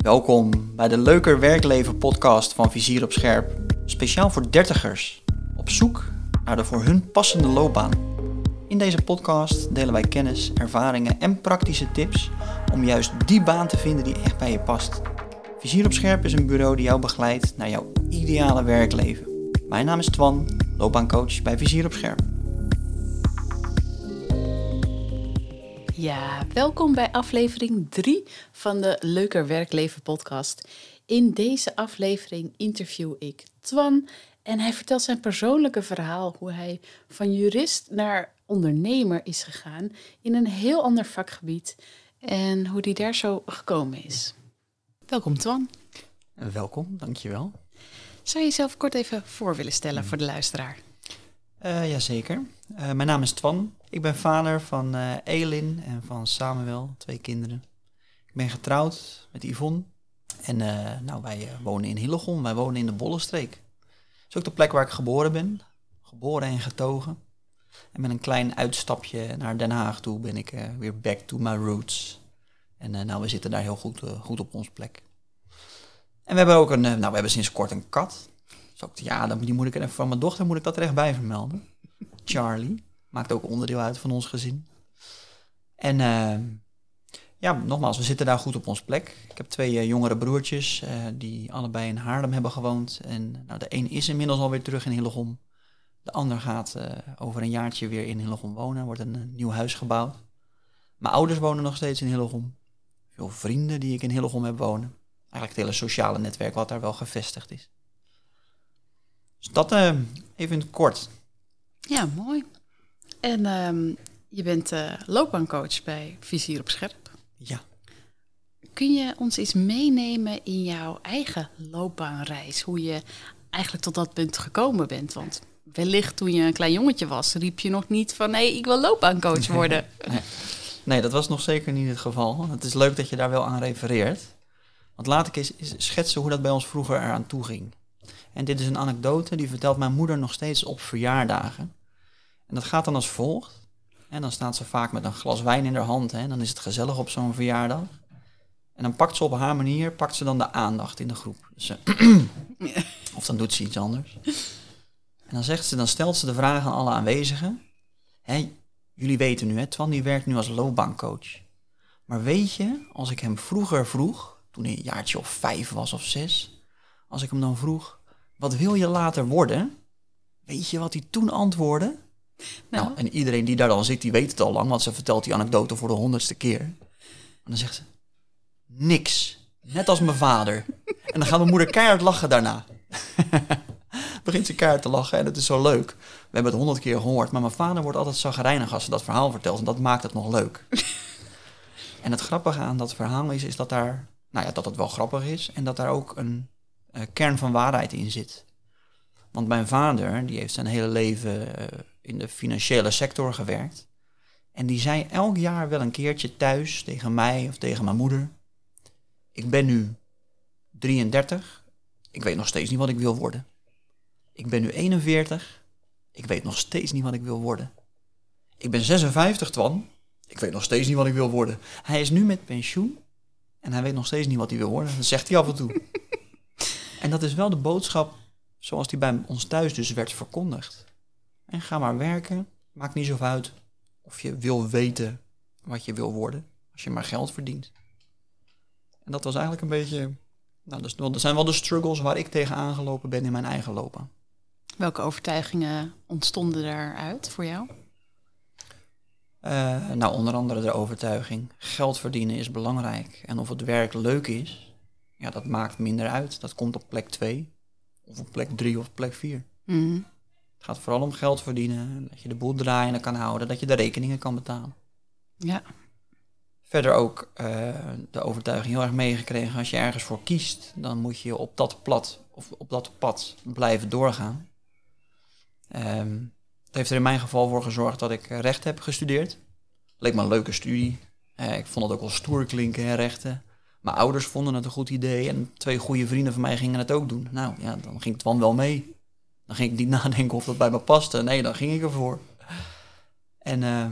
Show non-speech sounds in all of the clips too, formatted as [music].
Welkom bij de Leuker Werkleven podcast van Vizier op Scherp. Speciaal voor dertigers, op zoek naar de voor hun passende loopbaan. In deze podcast delen wij kennis, ervaringen en praktische tips om juist die baan te vinden die echt bij je past. Vizier op Scherp is een bureau die jou begeleidt naar jouw ideale werkleven. Mijn naam is Twan, loopbaancoach bij Vizier op Scherp. Ja, welkom bij aflevering 3 van de Leuker Werkleven podcast. In deze aflevering interview ik Twan en hij vertelt zijn persoonlijke verhaal hoe hij van jurist naar ondernemer is gegaan in een heel ander vakgebied en hoe hij daar zo gekomen is. Welkom Twan. Welkom, dankjewel. Zou je jezelf kort even voor willen stellen voor de luisteraar? Uh, jazeker. Uh, mijn naam is Twan. Ik ben vader van uh, Elin en van Samuel, twee kinderen. Ik ben getrouwd met Yvonne. En nou, wij wonen in Hillegom. Wij wonen in de Bollenstreek. Dat is ook de plek waar ik geboren ben. Geboren en getogen. En met een klein uitstapje naar Den Haag toe ben ik weer back to my roots. En nou, we zitten daar heel goed, goed op ons plek. En we hebben ook een, nou, we hebben sinds kort een kat. Dus ook, ja, die moet ik even van mijn dochter moet ik dat er echt bij vermelden. Charlie. Maakt ook onderdeel uit van ons gezin. En uh, ja, nogmaals, we zitten daar goed op ons plek. Ik heb twee uh, jongere broertjes uh, die allebei in Haarlem hebben gewoond. En nou, de een is inmiddels alweer terug in Hillegom. De ander gaat over een jaartje weer in Hillegom wonen. Wordt een nieuw huis gebouwd. Mijn ouders wonen nog steeds in Hillegom. Veel vrienden die ik in Hillegom heb wonen. Eigenlijk het hele sociale netwerk wat daar wel gevestigd is. Dus dat even in het kort. Ja, mooi. En um, je bent uh, loopbaancoach bij Vizier op Scherp. Ja. Kun je ons eens meenemen in jouw eigen loopbaanreis? Hoe je eigenlijk tot dat punt gekomen bent? Want wellicht toen je een klein jongetje was, riep je nog niet van... hé, hey, ik wil loopbaancoach [laughs] worden. nee. nee, dat was nog zeker niet het geval. Het is leuk dat je daar wel aan refereert. Want laat ik eens schetsen hoe dat bij ons vroeger eraan toe ging. En dit is een anekdote die vertelt mijn moeder nog steeds op verjaardagen. En dat gaat dan als volgt. En dan staat ze vaak met een glas wijn in haar hand. Hè. Dan is het gezellig op zo'n verjaardag. En dan pakt ze op haar manier pakt ze dan de aandacht in de groep. Dus, [clears throat] of dan doet ze iets anders. En dan zegt ze, dan stelt ze de vraag aan alle aanwezigen. Hé, jullie weten nu, hè, Twan die werkt nu als loopbaancoach. Maar weet je, als ik hem vroeger vroeg, toen hij een jaartje of vijf was of zes, als ik hem dan vroeg, wat wil je later worden? Weet je wat hij toen antwoordde? Nou. nou. en iedereen die daar dan zit, die weet het al lang, want ze vertelt die anekdote voor de honderdste keer. En dan zegt ze, niks. Net als mijn vader. En dan gaat mijn moeder keihard lachen daarna. [laughs] Begint ze keihard te lachen en het is zo leuk. We hebben het honderd keer gehoord, maar mijn vader wordt altijd zagrijnig als ze dat verhaal vertelt. En dat maakt het nog leuk. [laughs] en het grappige aan dat verhaal is, is dat daar, nou ja, dat het wel grappig is. En dat daar ook een uh, kern van waarheid in zit. Want mijn vader, die heeft zijn hele leven uh, in de financiële sector gewerkt. En die zei elk jaar wel een keertje thuis tegen mij of tegen mijn moeder. Ik ben nu 33. Ik weet nog steeds niet wat ik wil worden. Ik ben nu 41. Ik weet nog steeds niet wat ik wil worden. Ik ben 56, Twan. Ik weet nog steeds niet wat ik wil worden. Hij is nu met pensioen. En hij weet nog steeds niet wat hij wil worden. Dat zegt hij af en toe. [laughs] en dat is wel de boodschap zoals die bij ons thuis dus werd verkondigd. En ga maar werken. Maakt niet zoveel uit of je wil weten wat je wil worden. Als je maar geld verdient. En dat was eigenlijk een beetje... Nou, dat zijn wel de struggles waar ik tegen aangelopen ben in mijn eigen lopen. Welke overtuigingen ontstonden daaruit voor jou? Uh, nou, onder andere de overtuiging. Geld verdienen is belangrijk. En of het werk leuk is, ja, dat maakt minder uit. Dat komt op plek 2. Of op plek 3 of plek 4. Mm. Het gaat vooral om geld verdienen, dat je de boel draaiende kan houden, dat je de rekeningen kan betalen. Ja. Verder ook uh, de overtuiging heel erg meegekregen, als je ergens voor kiest, dan moet je op dat plat of op dat pad blijven doorgaan. Um, het heeft er in mijn geval voor gezorgd dat ik recht heb gestudeerd. Leek me een leuke studie. Uh, ik vond het ook wel stoer klinken, hè, rechten. Mijn ouders vonden het een goed idee en twee goede vrienden van mij gingen het ook doen. Nou ja, dan ging het van wel mee. Dan ging ik niet [laughs] nadenken of dat bij me paste. Nee, dan ging ik ervoor. En uh,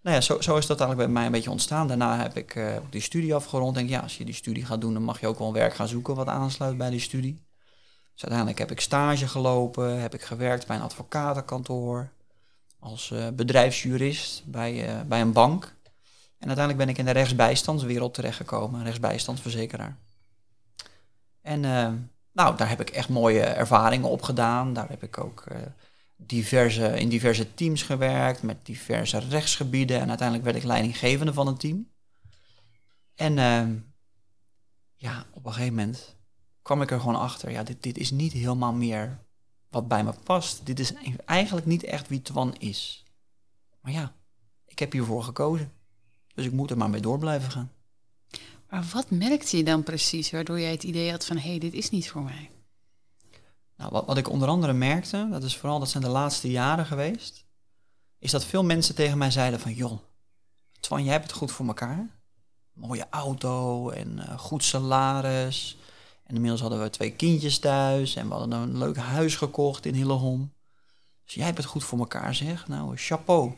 nou ja, zo, zo is dat eigenlijk bij mij een beetje ontstaan. Daarna heb ik eh, die studie afgerond. Denk ja, als je die studie gaat doen, dan mag je ook wel werk gaan zoeken wat aansluit bij die studie. Dus uiteindelijk heb ik stage gelopen, heb ik gewerkt bij een advocatenkantoor, als uh, bedrijfsjurist bij, uh, bij een bank. En uiteindelijk ben ik in de rechtsbijstandswereld terechtgekomen, rechtsbijstandsverzekeraar. En nou, daar heb ik echt mooie ervaringen op gedaan. Daar heb ik ook diverse, in diverse teams gewerkt, met diverse rechtsgebieden. En uiteindelijk werd ik leidinggevende van een team. En uh, ja, op een gegeven moment kwam ik er gewoon achter, ja, dit, dit is niet helemaal meer wat bij me past. Dit is eigenlijk niet echt wie Twan is. Maar ja, ik heb hiervoor gekozen. Dus ik moet er maar mee door blijven gaan. Maar wat merkte je dan precies waardoor jij het idee had van hé, hey, dit is niet voor mij? Nou, wat, wat ik onder andere merkte, dat is vooral, dat zijn de laatste jaren geweest, is dat veel mensen tegen mij zeiden van, joh, Twan, jij hebt het goed voor elkaar. Mooie auto en uh, goed salaris. En inmiddels hadden we twee kindjes thuis en we hadden een leuk huis gekocht in Hillehom. Dus jij hebt het goed voor elkaar, zeg. Nou, chapeau.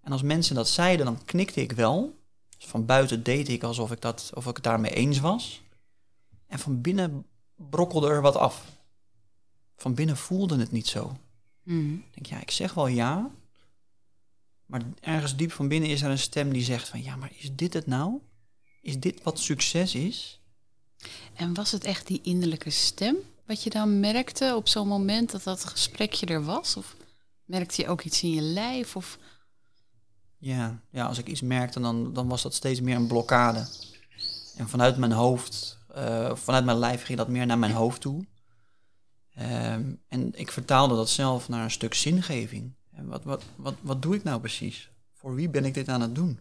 En als mensen dat zeiden, dan knikte ik wel. Dus van buiten deed ik alsof ik, dat, of ik het daarmee eens was. En van binnen brokkelde er wat af van binnen voelde het niet zo. Mm. Ik denk, ja, ik zeg wel ja. Maar ergens diep van binnen is er een stem die zegt van ja, maar is dit het nou? Is dit wat succes is? En was het echt die innerlijke stem wat je dan merkte op zo'n moment dat dat gesprekje er was? Of merkte je ook iets in je lijf? Of... Ja, ja, als ik iets merkte, dan, dan was dat steeds meer een blokkade. En vanuit mijn hoofd, uh, vanuit mijn lijf ging dat meer naar mijn hoofd toe. Um, en ik vertaalde dat zelf naar een stuk zingeving. En wat, wat, wat, wat doe ik nou precies? Voor wie ben ik dit aan het doen?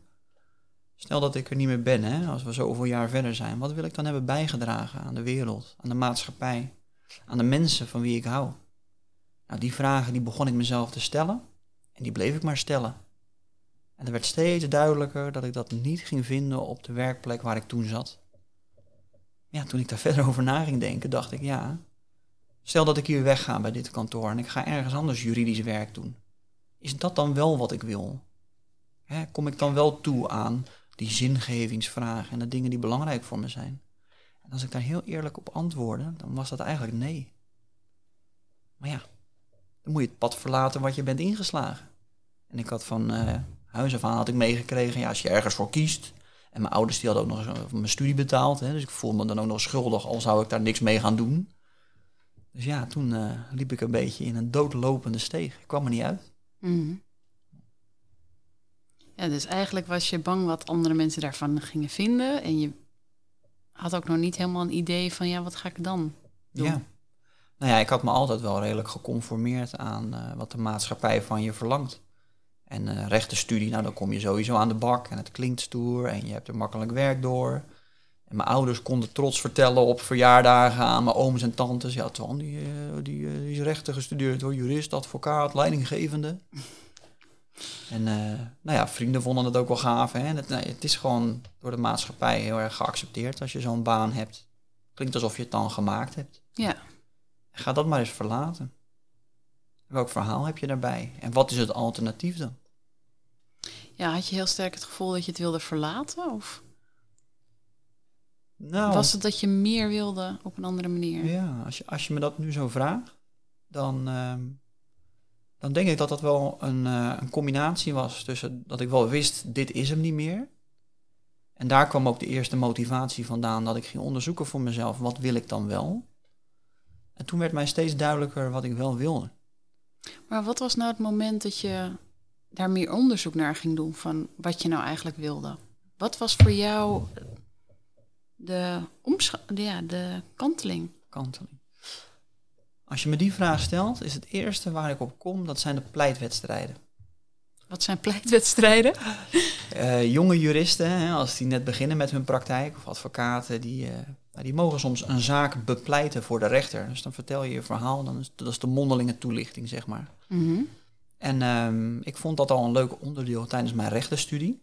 Stel dat ik er niet meer ben, hè, als we zoveel jaar verder zijn. Wat wil ik dan hebben bijgedragen aan de wereld, aan de maatschappij, aan de mensen van wie ik hou? Nou, die vragen die begon ik mezelf te stellen en die bleef ik maar stellen. En er werd steeds duidelijker dat ik dat niet ging vinden op de werkplek waar ik toen zat. Ja, toen ik daar [laughs] verder over na ging denken, dacht ik, ja, Stel dat ik hier wegga bij dit kantoor en ik ga ergens anders juridisch werk doen. Is dat dan wel wat ik wil? kom ik dan wel toe aan die zingevingsvragen en de dingen die belangrijk voor me zijn? En als ik daar heel eerlijk op antwoordde, dan was dat eigenlijk nee. Maar ja, dan moet je het pad verlaten wat je bent ingeslagen. En ik had van uh, huis af aan had ik meegekregen, ja, als je ergens voor kiest. En mijn ouders die hadden ook nog mijn studie betaald, hè, dus ik voelde me dan ook nog schuldig, al zou ik daar niks mee gaan doen. Dus ja, toen uh, liep ik een beetje in een doodlopende steeg. Ik kwam er niet uit. Mm. Ja, dus eigenlijk was je bang wat andere mensen daarvan gingen vinden. En je had ook nog niet helemaal een idee van, ja, wat ga ik dan doen? Ja. Nou ja, ik had me altijd wel redelijk geconformeerd aan uh, wat de maatschappij van je verlangt. En uh, rechtenstudie, nou dan kom je sowieso aan de bak en het klinkt stoer en je hebt er makkelijk werk door. En mijn ouders konden trots vertellen op verjaardagen aan mijn ooms en tantes. Ja, Twan, die, die, uh, die, is rechten gestudeerd hoor. Jurist, advocaat, leidinggevende. En uh, nou ja, vrienden vonden het ook wel gaaf. Hè? Het, nee, het is gewoon door de maatschappij heel erg geaccepteerd als je zo'n baan hebt. Klinkt alsof je het dan gemaakt hebt. Ja. Ga dat maar eens verlaten. Welk verhaal heb je daarbij? En wat is het alternatief dan? Ja, had je heel sterk het gevoel dat je het wilde verlaten? Of? Nou, Was het dat je meer wilde op een andere manier? Ja, als je, als je me dat nu zo vraagt, dan, ehm, dan denk ik dat dat wel een, uh, een combinatie was tussen dat ik wel wist, dit is hem niet meer. En daar kwam ook de eerste motivatie vandaan dat ik ging onderzoeken voor mezelf, wat wil ik dan wel? En toen werd mij steeds duidelijker wat ik wel wilde. Maar wat was nou het moment dat je daar meer onderzoek naar ging doen van wat je nou eigenlijk wilde? Wat was voor jou de, ja, de kanteling. Kanteling. Als je me die vraag stelt, is het eerste waar ik op kom, dat zijn de pleitwedstrijden. Wat zijn pleitwedstrijden? Uh, [laughs] jonge juristen, hè, als die net beginnen met hun praktijk, of advocaten, die, uh, die mogen soms een zaak bepleiten voor de rechter. Dus dan vertel je je verhaal, dan is, dat is de mondelinge toelichting, zeg maar. Mm En um, ik vond dat al een leuk onderdeel tijdens mijn rechtenstudie.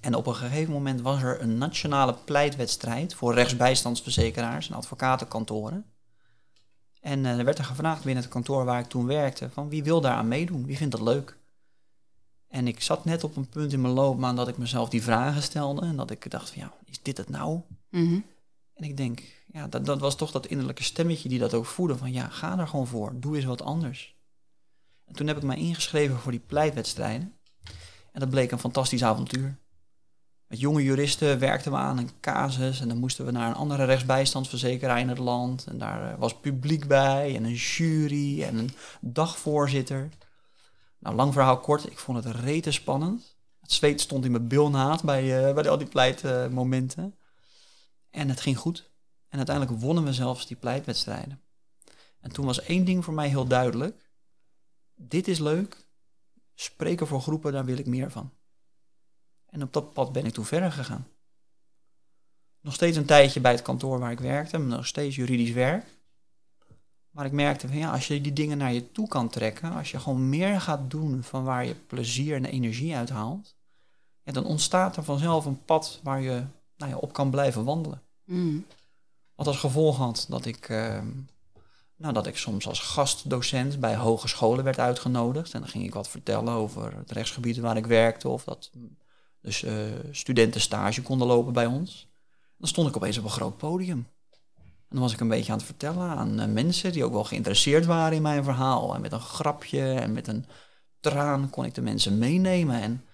En op een gegeven moment was er een nationale pleitwedstrijd voor rechtsbijstandsverzekeraars en advocatenkantoren. En uh, er werd er gevraagd binnen het kantoor waar ik toen werkte, van wie wil daar aan meedoen? Wie vindt dat leuk? En ik zat net op een punt in mijn loopbaan dat ik mezelf die vragen stelde. En dat ik dacht van ja, is dit het nou? Mhm. En ik denk, ja, dat, dat was toch dat innerlijke stemmetje die dat ook voerde. Van ja, ga er gewoon voor. Doe eens wat anders. En toen heb ik mij ingeschreven voor die pleitwedstrijden. En dat bleek een fantastisch avontuur. Met jonge juristen werkten we aan een casus. En dan moesten we naar een andere rechtsbijstandsverzekeraar in het land. En daar eh, was publiek bij. En een jury. En een dagvoorzitter. Nou, lang verhaal kort. Ik vond het rete spannend. Het zweet stond in mijn bilnaad bij, uh, bij al die pleitmomenten. En het ging goed. En uiteindelijk wonnen we zelfs die pleitwedstrijden. En toen was één ding voor mij heel duidelijk. Dit is leuk. Spreken voor groepen, daar wil ik meer van. En op dat pad ben ik toen verder gegaan. Nog steeds een tijdje bij het kantoor waar ik werkte, nog steeds juridisch werk. Maar ik merkte van ja, als je die dingen naar je toe kan trekken, als je gewoon meer gaat doen van waar je plezier en energie uit haalt, ja, dan ontstaat er vanzelf een pad waar je nou ja, op kan blijven wandelen. Mm. Wat als gevolg had dat ik, uh, nou, dat ik soms als gastdocent bij hogescholen werd uitgenodigd. En dan ging ik wat vertellen over het rechtsgebied waar ik werkte. Of dat dus, uh, studenten stage konden lopen bij ons. Dan stond ik opeens op een groot podium. En dan was ik een beetje aan het vertellen aan uh, mensen die ook wel geïnteresseerd waren in mijn verhaal. En met een grapje en met een traan kon ik de mensen meenemen. En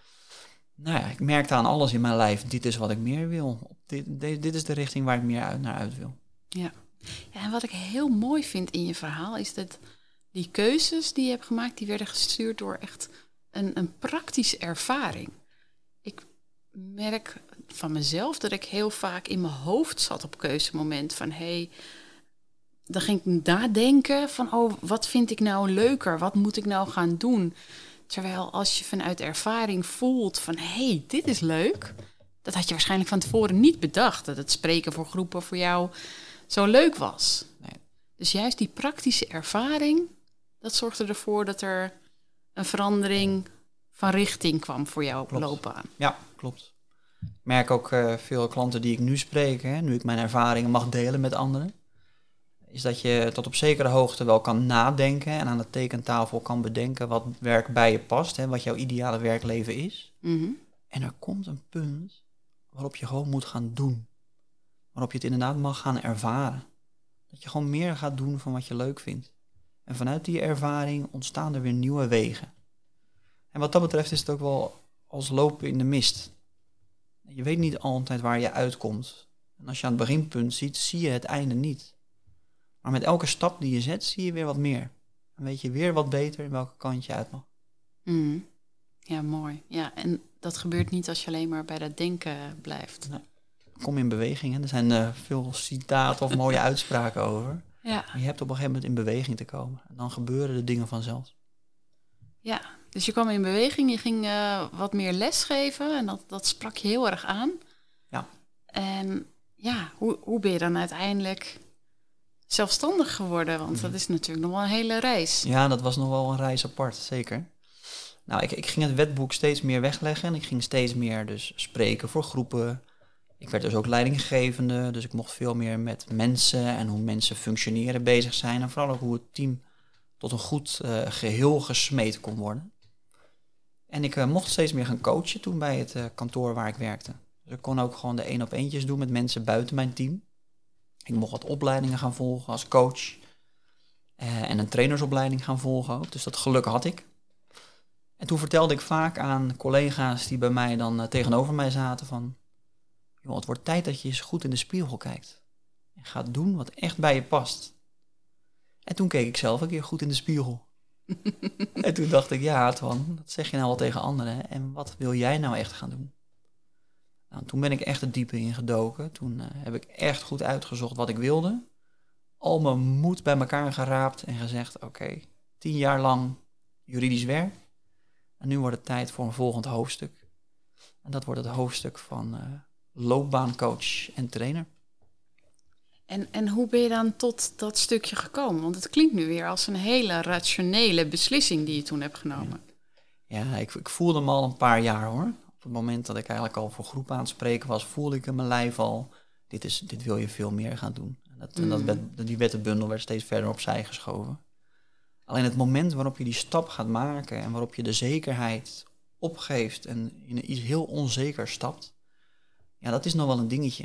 nou ja, ik merkte aan alles in mijn lijf, dit is wat ik meer wil. Dit, dit, dit is de richting waar ik meer uit, naar uit wil. Ja. ja, en wat ik heel mooi vind in je verhaal is dat die keuzes die je hebt gemaakt, die werden gestuurd door echt een, een praktische ervaring. Ik merk van mezelf dat ik heel vaak in mijn hoofd zat op keuzemoment van hé, hey, dan ging ik nadenken van oh, wat vind ik nou leuker? Wat moet ik nou gaan doen? Terwijl als je vanuit ervaring voelt van hé, hey, dit is leuk, dat had je waarschijnlijk van tevoren niet bedacht. Dat het spreken voor groepen voor jou zo leuk was. Nee. Dus juist die praktische ervaring, dat zorgde ervoor dat er een verandering van richting kwam voor jouw klopt. loopbaan. Ja, klopt. Ik merk ook uh, veel klanten die ik nu spreek, hè, nu ik mijn ervaringen mag delen met anderen, is dat je tot op zekere hoogte wel kan nadenken en aan de tekentafel kan bedenken wat werk bij je past, hè, wat jouw ideale werkleven is. Mm -hmm. En er komt een punt waarop je gewoon moet gaan doen. Waarop je het inderdaad mag gaan ervaren. Dat je gewoon meer gaat doen van wat je leuk vindt. En vanuit die ervaring ontstaan er weer nieuwe wegen. En wat dat betreft is het ook wel als lopen in de mist. Je weet niet altijd waar je uitkomt. En als je aan het beginpunt ziet, zie je het einde niet. Maar met elke stap die je zet, zie je weer wat meer. Dan weet je weer wat beter in welke kant je uit mag. Mm. Ja, mooi. Ja, en dat gebeurt niet als je alleen maar bij dat denken blijft. Nee. Kom in beweging. Hè. Er zijn uh, veel citaten of mooie [laughs] uitspraken over. Ja. Maar je hebt op een gegeven moment in beweging te komen. En dan gebeuren de dingen vanzelf. Ja, dus je kwam in beweging. Je ging uh, wat meer lesgeven. En dat, dat sprak je heel erg aan. Ja. En ja, hoe, hoe ben je dan uiteindelijk zelfstandig geworden? Want dat is natuurlijk nog wel een hele reis. Ja, dat was nog wel een reis apart, zeker. Nou, ik, ik ging het wetboek steeds meer wegleggen en ik ging steeds meer dus spreken voor groepen. Ik werd dus ook leidinggevende, dus ik mocht veel meer met mensen en hoe mensen functioneren bezig zijn. En vooral ook hoe het team tot een goed uh, geheel gesmeed kon worden. En ik uh, mocht steeds meer gaan coachen toen bij het uh, kantoor waar ik werkte. Dus ik kon ook gewoon de één op eentjes doen met mensen buiten mijn team. Ik mocht wat opleidingen gaan volgen als coach. en een trainersopleiding gaan volgen ook. Dus dat geluk had ik. En toen vertelde ik vaak aan collega's die bij mij dan uh, tegenover mij zaten van... Joh, het wordt tijd dat je eens goed in de spiegel kijkt. En gaat doen wat echt bij je past. En toen keek ik zelf een keer goed in de spiegel. [laughs] en toen dacht ik, ja Twan, dat zeg je nou al tegen anderen. En wat wil jij nou echt gaan doen? Nou, toen ben ik echt het diepe ingedoken. Toen uh, heb ik echt goed uitgezocht wat ik wilde. Al mijn moed bij elkaar geraapt en gezegd, oké, okay, tien jaar lang juridisch werk. En nu wordt het tijd voor een volgend hoofdstuk. En dat wordt het hoofdstuk van uh, loopbaancoach en trainer. En, en hoe ben je dan tot dat stukje gekomen? Want het klinkt nu weer als een hele rationele beslissing die je toen hebt genomen. Ja, ja ik, ik, voelde hem al een paar jaar hoor. Op het moment dat ik eigenlijk al voor groep aan het spreken was, voelde ik in mijn lijf al, dit, is, dit wil je veel meer gaan doen. En, dat, mm. en dat, die wettenbundel werd steeds verder opzij geschoven. Alleen het moment waarop je die stap gaat maken en waarop je de zekerheid opgeeft en in iets heel onzeker stapt, ja, dat is nog wel een dingetje.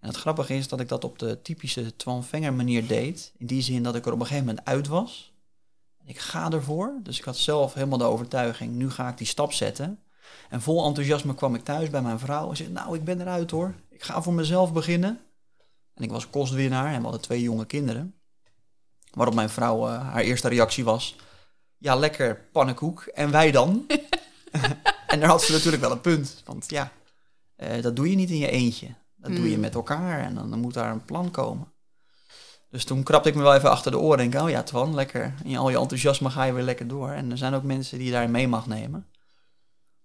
En het grappige is dat ik dat op de typische Twan Venger manier deed. In die zin dat ik er op een gegeven moment uit was. Ik ga ervoor. Dus ik had zelf helemaal de overtuiging, nu ga ik die stap zetten. En vol enthousiasme kwam ik thuis bij mijn vrouw en zei, nou, ik ben eruit hoor. Ik ga voor mezelf beginnen. En ik was kostwinnaar en we hadden twee jonge kinderen. Waarop mijn vrouw, uh, haar eerste reactie was, ja, lekker pannenkoek. En wij dan? [laughs] en daar had ze natuurlijk wel een punt. Want ja, uh, dat doe je niet in je eentje. Dat doe je Mm. met elkaar en dan, dan moet daar een plan komen. Dus toen krabde ik me wel even achter de oren en denk, oh ja, Twan, lekker. In al je enthousiasme ga je weer lekker door. En er zijn ook mensen die je daarin mee mag nemen.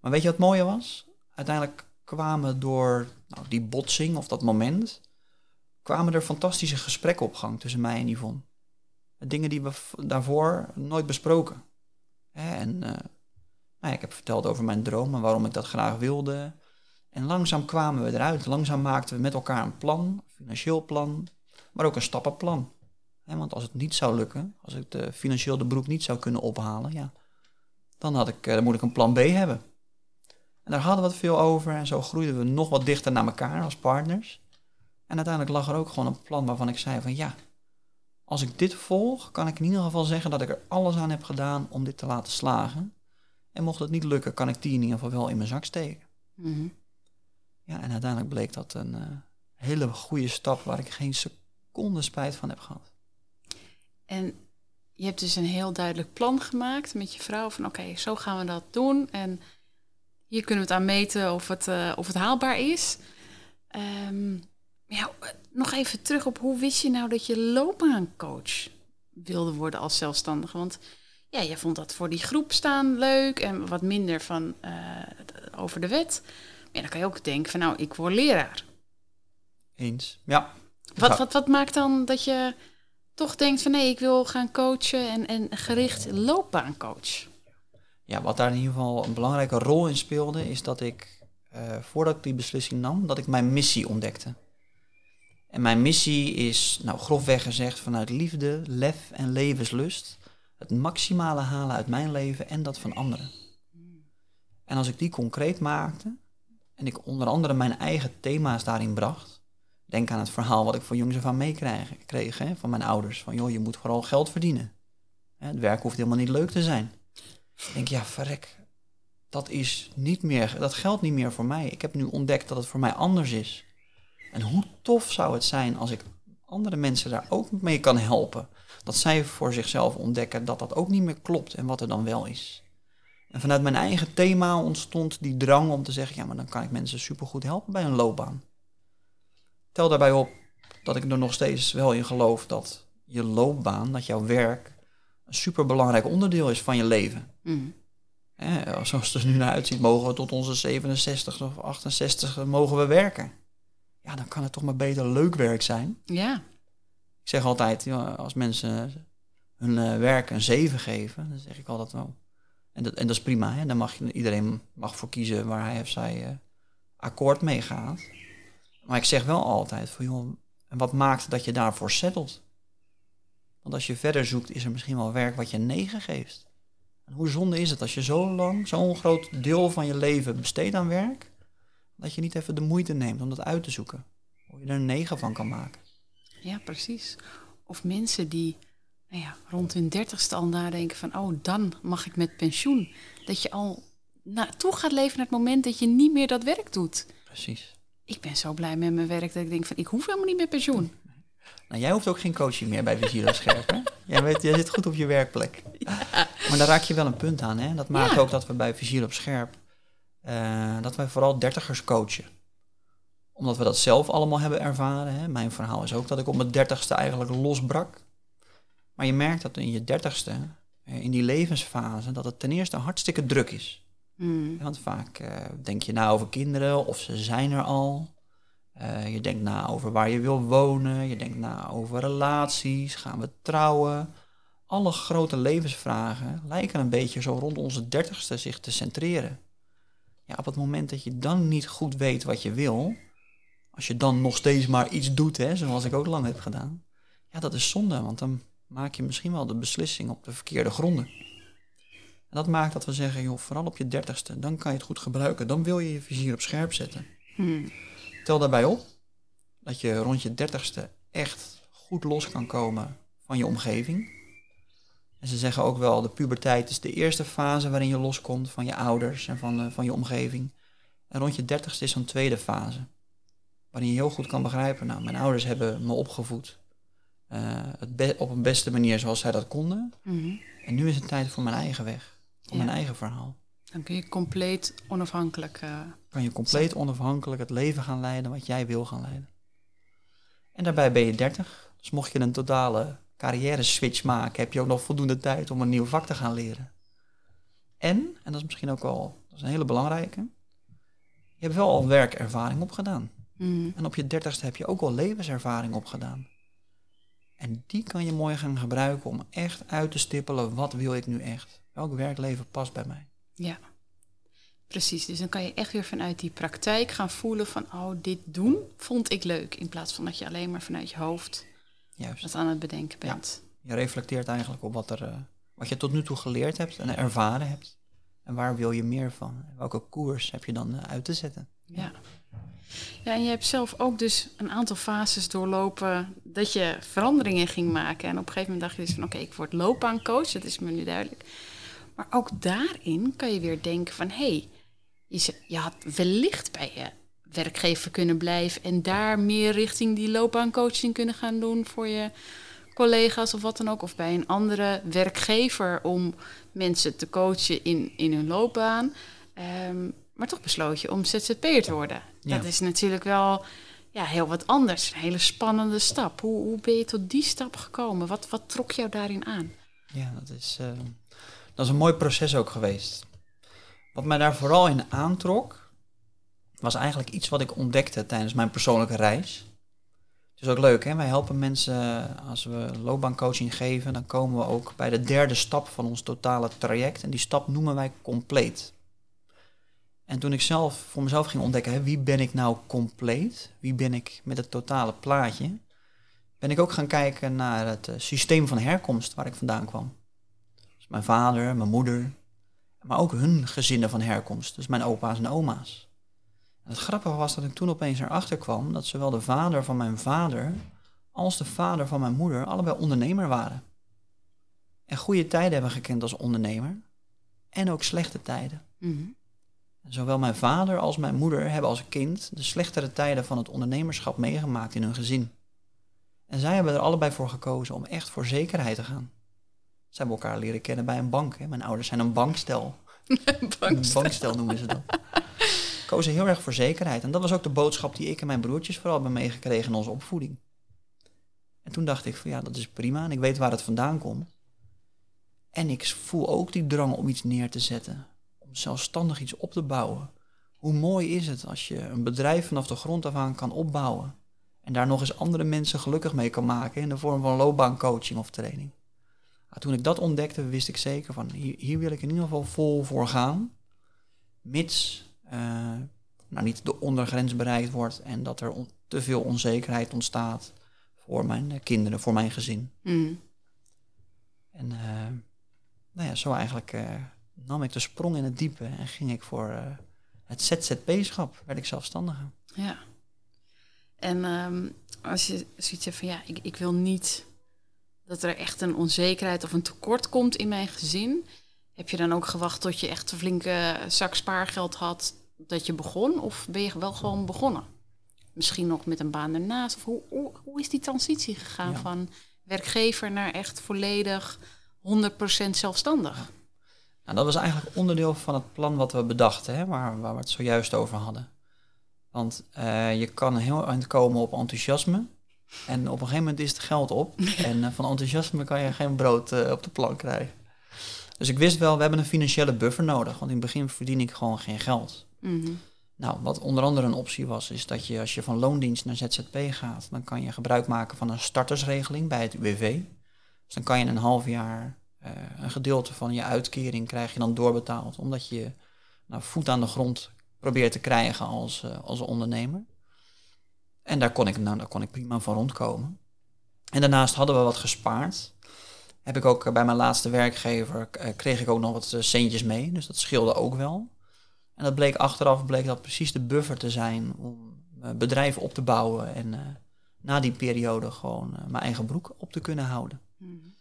Maar weet je wat het mooie was? Uiteindelijk kwamen door nou, die botsing of dat moment, kwamen er fantastische gesprekken op gang tussen mij en Yvonne. Dingen die we daarvoor nooit besproken. En eh, nou ja, ik heb verteld over mijn droom en waarom ik dat graag wilde. En langzaam kwamen we eruit. Langzaam maakten we met elkaar een plan, een financieel plan, maar ook een stappenplan. Want als het niet zou lukken, als ik de, financieel de broek niet zou kunnen ophalen, ja, dan, had ik, eh, dan moet ik een plan B hebben. En daar hadden we het veel over en zo groeiden we nog wat dichter naar elkaar als partners. En uiteindelijk lag er ook gewoon een plan waarvan ik zei van ja, als ik dit volg, kan ik in ieder geval zeggen dat ik er alles aan heb gedaan om dit te laten slagen. En mocht het niet lukken, kan ik die in ieder geval wel in mijn zak steken. Mhm. Ja, en uiteindelijk bleek dat een eh, hele goede stap waar ik geen seconde spijt van heb gehad. En je hebt dus een heel duidelijk plan gemaakt met je vrouw van oké, zo gaan we dat doen. En hier kunnen we het aan meten of het, eh, of het haalbaar is. Ehm, ja, nog even terug op hoe wist je nou dat je loopbaancoach wilde worden als zelfstandige? Want ja, je vond dat voor die groep staan leuk en wat minder van eh, over de wet. Maar ja, dan kan je ook denken van nou, ik word leraar. Eens. Ja. Wat, wat, wat maakt dan dat je toch denkt van nee, ik wil gaan coachen en, en gericht loopbaancoach? Ja, wat daar in ieder geval een belangrijke rol in speelde, is dat ik, eh, voordat ik die beslissing nam, dat ik mijn missie ontdekte. En mijn missie is, nou grofweg gezegd, vanuit liefde, lef en levenslust, het maximale halen uit mijn leven en dat van anderen. En als ik die concreet maakte, en ik onder andere mijn eigen thema's daarin bracht, denk aan het verhaal wat ik van jongs meekreeg kreeg, hè, van mijn ouders, van joh, je moet vooral geld verdienen. Het werk hoeft helemaal niet leuk te zijn. Ik denk, ja, verrek. Dat is niet meer, dat geldt niet meer voor mij. Ik heb nu ontdekt dat het voor mij anders is. En hoe tof zou het zijn als ik andere mensen daar ook mee kan helpen. Dat zij voor zichzelf ontdekken dat dat ook niet meer klopt en wat er dan wel is. En vanuit mijn eigen thema ontstond die drang om te zeggen, ja, maar dan kan ik mensen supergoed helpen bij hun loopbaan. Tel daarbij op dat ik er nog steeds wel in geloof dat je loopbaan, dat jouw werk, een superbelangrijk onderdeel is van je leven. Mm. Hè, zoals het er nu naar uitziet, mogen we tot onze 67 of 68 mogen we werken. Ja, dan kan het toch maar beter leuk werk zijn. Ja, Ik zeg altijd, als mensen hun eh, werk een 7 geven, dan zeg ik altijd wel. En dat, en dat is prima, hè? Daar mag je, iedereen mag voor kiezen waar hij of zij eh, akkoord mee gaat. Maar ik zeg wel altijd van, joh, en wat maakt dat je daarvoor settelt? Want als je verder zoekt, is er misschien wel werk wat je een 9 geeft. En hoe zonde is het als je zo lang, zo'n groot deel van je leven besteedt aan werk, dat je niet even de moeite neemt om dat uit te zoeken. Hoe je er een 9 van kan maken. ja, precies. Of mensen die nou ja, rond hun dertigste al nadenken van... oh, dan mag ik met pensioen. Dat je al naartoe gaat leven naar het moment dat je niet meer dat werk doet. Precies. Ik ben zo blij met mijn werk dat ik denk van... ik hoef helemaal niet meer pensioen. Nou, jij hoeft ook geen coaching meer bij Visilo Scherp, hè? Jij, weet, jij zit goed op je werkplek. Maar daar raak je wel een punt aan, hè? Dat maakt Ja. ook dat we bij Visilo op Scherp... eh, dat wij vooral dertigers coachen. Omdat we dat zelf allemaal hebben ervaren. Hè? Mijn verhaal is ook dat ik op mijn dertigste eigenlijk losbrak. Maar je merkt dat in je dertigste, eh, in die levensfase... dat het ten eerste hartstikke druk is. Mm. Want vaak eh, denk je na over kinderen of ze zijn er al. Eh, je denkt na over waar je wil wonen. Je denkt na over relaties. Gaan we trouwen? Alle grote levensvragen lijken een beetje zo rond onze dertigste zich te centreren. Ja, op het moment dat je dan niet goed weet wat je wil, als je dan nog steeds maar iets doet, hè, zoals ik ook lang heb gedaan, ja, dat is zonde, want dan maak je misschien wel de beslissing op de verkeerde gronden. En dat maakt dat we zeggen, joh, vooral op je dertigste, dan kan je het goed gebruiken. Dan wil je je vizier op scherp zetten. Hmm. Tel daarbij op dat je rond je dertigste echt goed los kan komen van je omgeving. En ze zeggen ook wel, de puberteit is de eerste fase waarin je loskomt van je ouders en van, eh, van je omgeving. En rond je dertigste is zo'n tweede fase. Waarin je heel goed kan begrijpen, nou, mijn ouders hebben me opgevoed. eh, het op een beste manier zoals zij dat konden. Mhm. En nu is het tijd voor mijn eigen weg. Voor Ja. mijn eigen verhaal. Dan kun je compleet onafhankelijk. eh, Kan je compleet onafhankelijk het leven gaan leiden wat jij wil gaan leiden. En daarbij ben je 30. Dus mocht je een totale carrière switch maken, heb je ook nog voldoende tijd om een nieuw vak te gaan leren. En, en dat is misschien ook wel dat is een hele belangrijke, je hebt wel al werkervaring opgedaan. mhm. En op je dertigste heb je ook al levenservaring opgedaan. En die kan je mooi gaan gebruiken om echt uit te stippelen, wat wil ik nu echt? Welk werkleven past bij mij? Ja, precies. Dus dan kan je echt weer vanuit die praktijk gaan voelen van, oh, dit doen vond ik leuk. In plaats van dat je alleen maar vanuit je hoofd Juist. dat aan het bedenken bent. Je reflecteert eigenlijk op wat, er, eh, wat je tot nu toe geleerd hebt en ervaren hebt. En waar wil je meer van? Welke koers heb je dan eh, uit te zetten? Ja. Ja, en je hebt zelf ook dus een aantal fases doorlopen dat je veranderingen ging maken. En op een gegeven moment dacht je dus van oké, ik word loopbaancoach, dat is me nu duidelijk. Maar ook daarin kan je weer denken van hé, hey, je, had wellicht bij je werkgever kunnen blijven en daar meer richting die loopbaancoaching kunnen gaan doen voor je collega's of wat dan ook. Of bij een andere werkgever om mensen te coachen in, in hun loopbaan. Ehm, maar toch besloot je om ZZP'er te worden. Ja. Dat is natuurlijk wel ja, heel wat anders. Een hele spannende stap. Hoe, hoe ben je tot die stap gekomen? Wat, wat trok jou daarin aan? Ja, dat is, eh, dat is een mooi proces ook geweest. Wat mij daar vooral in aantrok, was eigenlijk iets wat ik ontdekte tijdens mijn persoonlijke reis. Het is ook leuk, hè? wij helpen mensen als we loopbaancoaching geven, dan komen we ook bij de derde stap van ons totale traject. En die stap noemen wij compleet. En toen ik zelf voor mezelf ging ontdekken, hè, wie ben ik nou compleet? Wie ben ik met het totale plaatje? Ben ik ook gaan kijken naar het eh, systeem van herkomst waar ik vandaan kwam. Mijn vader, mijn moeder, maar ook hun gezinnen van herkomst. Dus mijn opa's en oma's. En het grappige was dat ik toen opeens erachter kwam dat zowel de vader van mijn vader als de vader van mijn moeder allebei ondernemer waren. En goede tijden hebben gekend als ondernemer en ook slechte tijden. Mhm. Zowel mijn vader als mijn moeder hebben als kind de slechtere tijden van het ondernemerschap meegemaakt in hun gezin. En zij hebben er allebei voor gekozen om echt voor zekerheid te gaan. Ze hebben elkaar leren kennen bij een bank. Hè. Mijn ouders zijn een bankstel. [laughs] Een bankstel noemen ze dat. [laughs] Kozen heel erg voor zekerheid. En dat was ook de boodschap die ik en mijn broertjes vooral hebben meegekregen in onze opvoeding. En toen dacht ik van ja, dat is prima en ik weet waar het vandaan komt. En ik voel ook die drang om iets neer te zetten. Om zelfstandig iets op te bouwen. Hoe mooi is het als je een bedrijf vanaf de grond af aan kan opbouwen. En daar nog eens andere mensen gelukkig mee kan maken in de vorm van loopbaancoaching of training. Toen ik dat ontdekte, wist ik zeker van hier, hier wil ik in ieder geval vol voor gaan. Mits eh, nou niet de ondergrens bereikt wordt en dat er te veel onzekerheid ontstaat voor mijn eh, kinderen, voor mijn gezin. Mhm. En eh, nou ja, zo eigenlijk nam ik de sprong in het diepe en ging ik voor het ZZP-schap, werd ik zelfstandige. Ja. En ehm, als je zoiets hebt van ja, ik, ik wil niet dat er echt een onzekerheid of een tekort komt in mijn gezin. Heb je dan ook gewacht tot je echt een flinke zak spaargeld had dat je begon? Of ben je wel gewoon begonnen? Misschien nog met een baan ernaast? Of hoe, hoe, hoe is die transitie gegaan Ja. van werkgever naar echt volledig 100% zelfstandig? Nou, dat was eigenlijk onderdeel van het plan wat we bedachten, hè, waar, waar we het zojuist over hadden. Want eh, je kan heel eind komen op enthousiasme. En op een gegeven moment is het geld op. [laughs] En eh, van enthousiasme kan je geen brood eh, op de plank krijgen. Dus ik wist wel, we hebben een financiële buffer nodig. Want in het begin verdien ik gewoon geen geld. Mhm. Nou, wat onder andere een optie was, is dat je als je van loondienst naar ZZP gaat, dan kan je gebruik maken van een startersregeling bij het UWV. Dus dan kan je een half jaar eh, een gedeelte van je uitkering krijg je dan doorbetaald, omdat je nou, voet aan de grond probeert te krijgen als, als ondernemer. En daar kon, ik, nou, daar kon ik prima van rondkomen. En daarnaast hadden we wat gespaard. heb ik ook eh, bij mijn laatste werkgever, eh, kreeg ik ook nog wat eh, centjes mee. Dus dat scheelde ook wel. En dat bleek achteraf bleek dat precies de buffer te zijn om mijn bedrijf op te bouwen. En eh, na die periode gewoon mijn eigen broek op te kunnen houden. Mhm.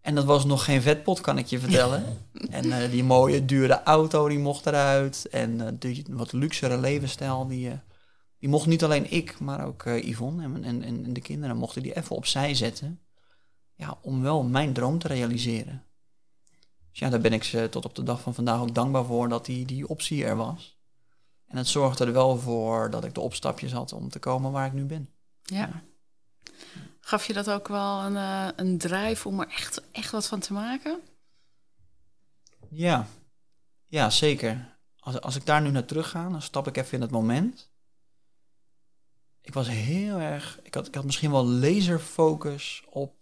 En dat was nog geen vetpot, kan ik je vertellen. [laughs] en eh, die mooie, dure auto, die mocht eruit. En eh, die wat luxere levensstijl, die, eh, die mocht niet alleen ik, maar ook eh, Yvonne en, en, en de kinderen mochten die even opzij zetten. Ja, om wel mijn droom te realiseren. Dus ja, daar ben ik ze tot op de dag van vandaag ook dankbaar voor dat die, die optie er was. En het zorgde er wel voor dat ik de opstapjes had om te komen waar ik nu ben. Ja. Gaf je dat ook wel een, eh, een drive om er echt, echt wat van te maken? Ja, ja zeker. Als, als ik daar nu naar terug ga, dan stap ik even in het moment. Ik was heel erg, ik had, ik had misschien wel laserfocus op,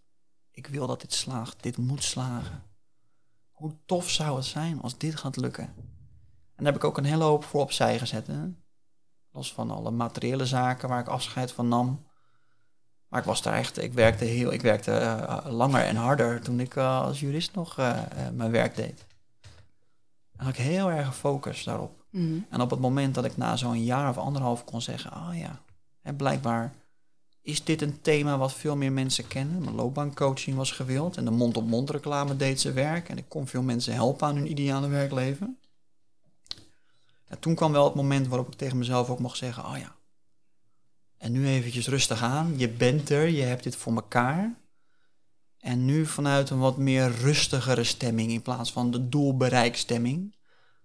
ik wil dat dit slaagt, dit moet slagen. Hoe tof zou het zijn als dit gaat lukken? En daar heb ik ook een hele hoop voor opzij gezet. Hè? Los van alle materiële zaken waar ik afscheid van nam. Maar ik was daar echt, ik werkte heel, ik werkte eh, langer en harder toen ik eh, als jurist nog eh, eh, mijn werk deed. Dan had ik heel erg gefocust daarop. Mhm. En op het moment dat ik na zo'n jaar of anderhalf kon zeggen, ah ja, hè, blijkbaar is dit een thema wat veel meer mensen kennen. Mijn loopbaancoaching was gewild en de mond-op-mond reclame deed zijn werk. En ik kon veel mensen helpen aan hun ideale werkleven. Ja, toen kwam wel het moment waarop ik tegen mezelf ook mocht zeggen, oh ja, en nu eventjes rustig aan. Je bent er, je hebt dit voor elkaar. En nu vanuit een wat meer rustigere stemming in plaats van de doelbereikstemming,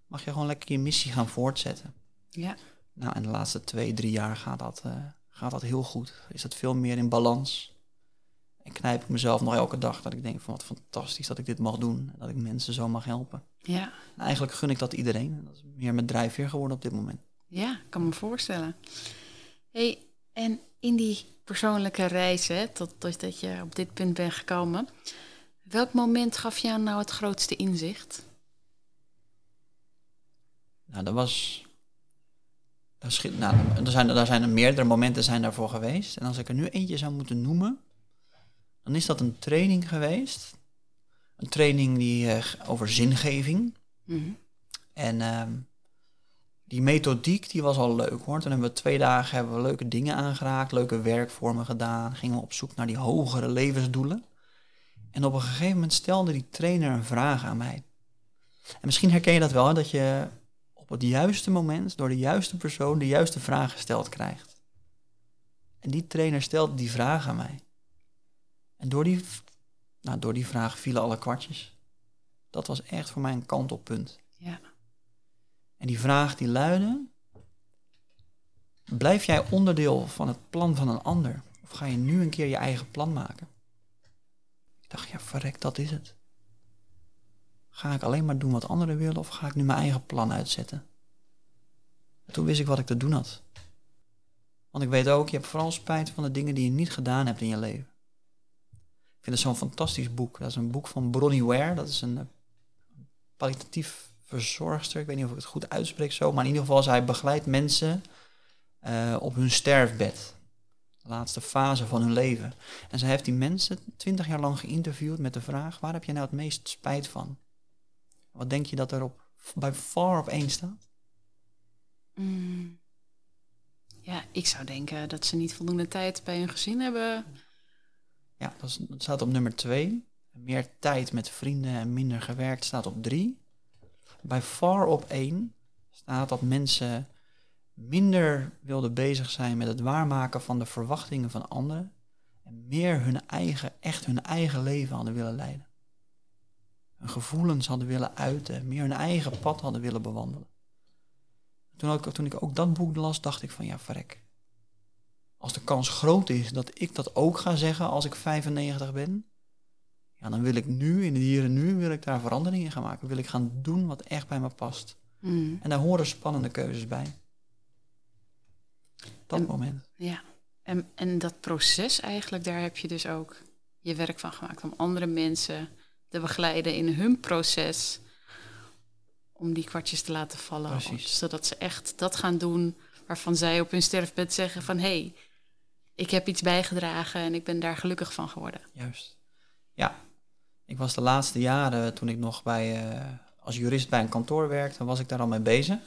mag je gewoon lekker je missie gaan voortzetten. Ja. Nou, en de laatste twee, drie jaar gaat dat, eh, gaat dat heel goed. Is dat veel meer in balans. En knijp ik mezelf nog elke dag dat ik denk van wat fantastisch dat ik dit mag doen. En dat ik mensen zo mag helpen. Ja. En eigenlijk gun ik dat iedereen. En dat is meer mijn drijfveer geworden op dit moment. Ja, ik kan me voorstellen. Hey, en in die persoonlijke reis, hè, tot, tot dat je op dit punt bent gekomen, welk moment gaf jou nou het grootste inzicht? Nou, dat was. Nou, er zijn, daar zijn er meerdere momenten zijn daarvoor geweest. En als ik er nu eentje zou moeten noemen, dan is dat een training geweest. Een training die, eh, over zingeving. Mhm. En ehm, die methodiek die was al leuk hoor. Toen hebben we twee dagen hebben we leuke dingen aangeraakt, leuke werkvormen gedaan. Gingen we op zoek naar die hogere levensdoelen. En op een gegeven moment stelde die trainer een vraag aan mij. En misschien herken je dat wel, hè, dat je op het juiste moment door de juiste persoon de juiste vraag gesteld krijgt. En die trainer stelde die vraag aan mij. En door die, nou, door die vraag vielen alle kwartjes. Dat was echt voor mij een kantelpunt. Ja. En die vraag die luidde: Blijf jij onderdeel van het plan van een ander? Of ga je nu een keer je eigen plan maken? Ik dacht, ja, verrek, dat is het. Ga ik alleen maar doen wat anderen willen of ga ik nu mijn eigen plan uitzetten? En toen wist ik wat ik te doen had. Want ik weet ook, je hebt vooral spijt van de dingen die je niet gedaan hebt in je leven. Ik vind het zo'n fantastisch boek. Dat is een boek van Bronnie Ware. Dat is een eh, kwalitatief verzorgster. Ik weet niet of ik het goed uitspreek zo. Maar in ieder geval, zij begeleidt mensen eh, op hun sterfbed. De laatste fase van hun leven. En zij heeft die mensen twintig jaar lang geïnterviewd met de vraag... waar heb je nou het meest spijt van? Wat denk je dat er op, bij far op één staat? Mm. Ja, ik zou denken dat ze niet voldoende tijd bij hun gezin hebben. Ja, dat, is, dat staat op nummer twee. Meer tijd met vrienden en minder gewerkt staat op drie. Bij far op één staat dat mensen minder wilden bezig zijn met het waarmaken van de verwachtingen van anderen. En meer hun eigen, echt hun eigen leven hadden willen leiden. Hun gevoelens hadden willen uiten, meer hun eigen pad hadden willen bewandelen. Toen, ook, toen ik ook dat boek las, dacht ik van ja, verrek. Als de kans groot is dat ik dat ook ga zeggen als ik 95 ben, ja, dan wil ik nu, in het hier en nu, wil ik daar veranderingen gaan maken. Wil ik gaan doen wat echt bij me past. Mm. En daar horen spannende keuzes bij. Dat En- moment. Ja, en, en dat proces eigenlijk, daar heb je dus ook je werk van gemaakt om andere mensen te begeleiden in hun proces. Om die kwartjes te laten vallen. Zodat ze echt dat gaan doen waarvan zij op hun sterfbed zeggen van... hé, hey, ik heb iets bijgedragen en ik ben daar gelukkig van geworden. Juist. Ja. Ik was de laatste jaren, toen ik nog bij, eh, als jurist bij een kantoor werkte, was ik daar al mee bezig.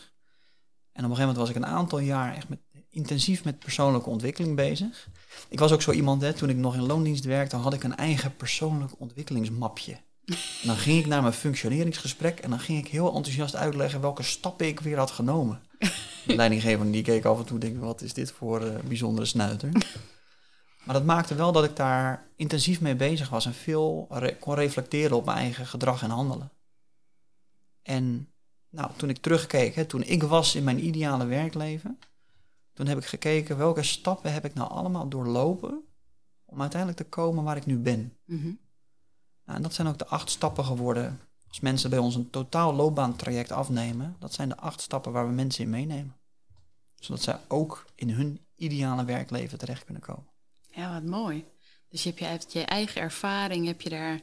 En op een gegeven moment was ik een aantal jaar echt met, intensief met persoonlijke ontwikkeling bezig. Ik was ook zo iemand, hè, toen ik nog in loondienst werkte, had ik een eigen persoonlijk ontwikkelingsmapje. Dan ging ik naar mijn functioneringsgesprek en dan ging ik heel enthousiast uitleggen welke stappen ik weer had genomen. De leidinggevende die keek af en toe, denk wat is dit voor uh, bijzondere snuiter? Maar dat maakte wel dat ik daar intensief mee bezig was en veel kon reflecteren op mijn eigen gedrag en handelen. En nou, toen ik terugkeek, toen ik was in mijn ideale werkleven, toen heb ik gekeken welke stappen heb ik nou allemaal doorlopen om uiteindelijk te komen waar ik nu ben. -hmm. Nou, en dat zijn ook de acht stappen geworden. Als mensen bij ons een totaal loopbaantraject afnemen, dat zijn de acht stappen waar we mensen in meenemen. Zodat zij ook in hun ideale werkleven terecht kunnen komen. Ja, wat mooi. Dus je hebt je uit je eigen ervaring, heb je daar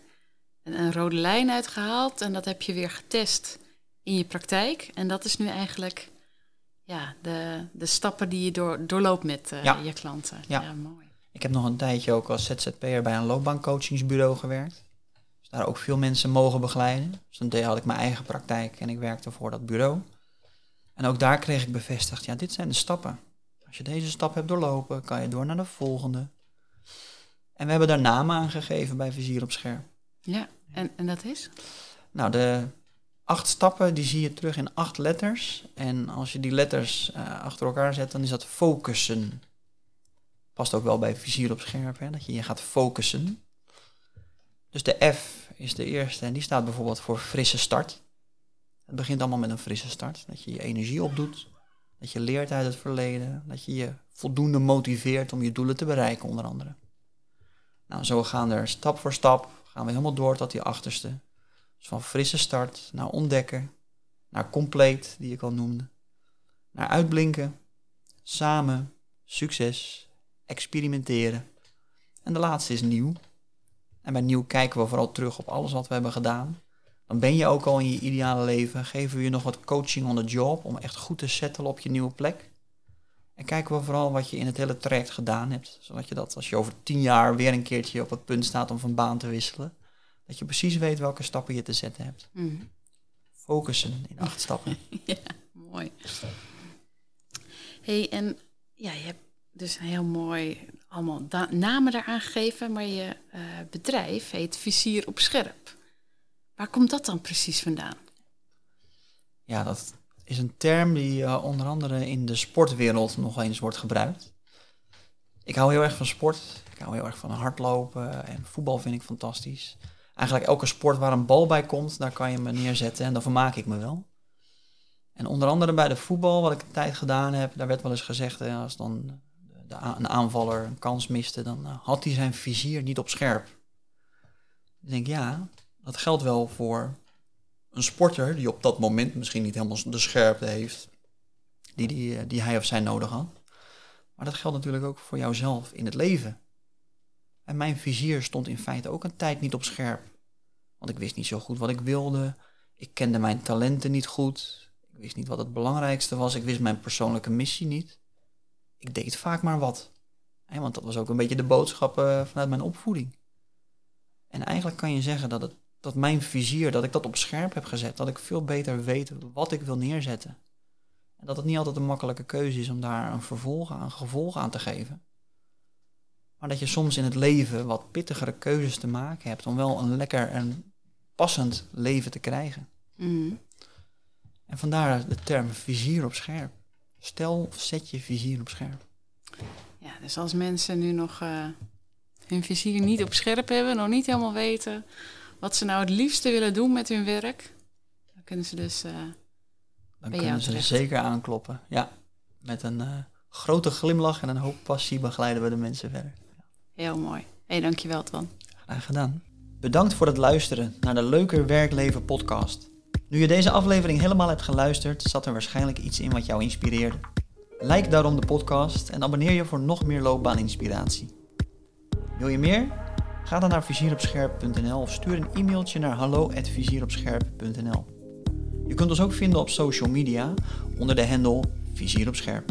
een, een rode lijn uit gehaald en dat heb je weer getest in je praktijk. En dat is nu eigenlijk ja, de, de stappen die je door, doorloopt met uh, ja. je klanten. Ja. ja. mooi. Ik heb nog een tijdje ook als ZZP'er bij een loopbaancoachingsbureau gewerkt. Daar ook veel mensen mogen begeleiden. Dus dan had ik mijn eigen praktijk en ik werkte voor dat bureau. En ook daar kreeg ik bevestigd, ja, dit zijn de stappen. Als je deze stap hebt doorlopen, kan je door naar de volgende. En we hebben daar namen aan gegeven bij Vizier op Scherm. Ja, en, en dat is? Nou, de acht stappen die zie je terug in acht letters. En als je die letters uh, achter elkaar zet, dan is dat focussen. Past ook wel bij Vizier op Scherp, hè, dat je je gaat focussen. Dus de F is de eerste en die staat bijvoorbeeld voor frisse start. Het begint allemaal met een frisse start. Dat je je energie opdoet. Dat je leert uit het verleden. Dat je je voldoende motiveert om je doelen te bereiken, onder andere. Nou, zo gaan er stap voor stap, gaan we helemaal door tot die achterste. Dus van frisse start naar ontdekken, naar compleet, die ik al noemde, naar uitblinken, samen, succes, experimenteren. En de laatste is nieuw. En bij nieuw kijken we vooral terug op alles wat we hebben gedaan. Dan ben je ook al in je ideale leven. Geven we je nog wat coaching on the job om echt goed te settelen op je nieuwe plek. En kijken we vooral wat je in het hele traject gedaan hebt. Zodat je dat als je over tien jaar weer een keertje op het punt staat om van baan te wisselen. Dat je precies weet welke stappen je te zetten hebt. Mm. Focussen in acht stappen. [laughs] ja, mooi. hey, en ja, je hebt dus heel mooi allemaal namen daaraan gegeven, maar je uh, bedrijf heet Vizier op Scherp. Waar komt dat dan precies vandaan? Ja, dat is een term die uh, onder andere in de sportwereld nog eens wordt gebruikt. Ik hou heel erg van sport. Ik hou heel erg van hardlopen en voetbal vind ik fantastisch. Eigenlijk elke sport waar een bal bij komt, daar kan je me neerzetten en dan vermaak ik me wel. En onder andere bij de voetbal, wat ik een tijd gedaan heb, daar werd wel eens gezegd, hè, als dan een aanvaller een kans miste, dan uh, had hij zijn vizier niet op scherp. Ik denk, ja, dat geldt wel voor een sporter die op dat moment misschien niet helemaal de scherpte heeft die, die, eh, die hij of zij nodig had. Maar dat geldt natuurlijk ook voor jouzelf in het leven. En mijn vizier stond in feite ook een tijd niet op scherp. Want ik wist niet zo goed wat ik wilde. Ik kende mijn talenten niet goed. Ik wist niet wat het belangrijkste was. Ik wist mijn persoonlijke missie niet. Ik deed vaak maar wat. Want dat was ook een beetje de boodschap eh, vanuit mijn opvoeding. En eigenlijk kan je zeggen dat, het, dat mijn vizier, dat ik dat op scherp heb gezet. Dat ik veel beter weet wat ik wil neerzetten. En dat het niet altijd een makkelijke keuze is om daar een vervolg aan, een gevolg aan te geven. Maar dat je soms in het leven wat pittigere keuzes te maken hebt om wel een lekker en passend leven te krijgen. Mm. En vandaar de term vizier op scherp. Stel, zet je vizier op scherp. Ja, dus als mensen nu nog uh, hun vizier niet op scherp hebben, nog niet helemaal weten wat ze nou het liefste willen doen met hun werk, dan kunnen ze dus. Uh, dan kunnen ze zeker aankloppen. Ja, met een uh, grote glimlach en een hoop passie begeleiden we de mensen verder. Heel mooi. Hé, hey, dankjewel Twan. Graag gedaan. Bedankt voor het luisteren naar de Leuker Werkleven podcast. Nu je deze aflevering helemaal hebt geluisterd, zat er waarschijnlijk iets in wat jou inspireerde. Like daarom de podcast en abonneer je voor nog meer loopbaaninspiratie. Wil je meer? Ga dan naar vizieropscherp.nl of stuur een e-mailtje naar hallo@vizieropscherp.nl. Je kunt ons ook vinden op social media onder de handle Vizier op.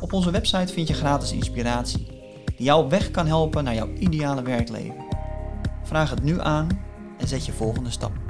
Op onze website vind je gratis inspiratie die jou op weg kan helpen naar jouw ideale werkleven. Vraag het nu aan en zet je volgende stap.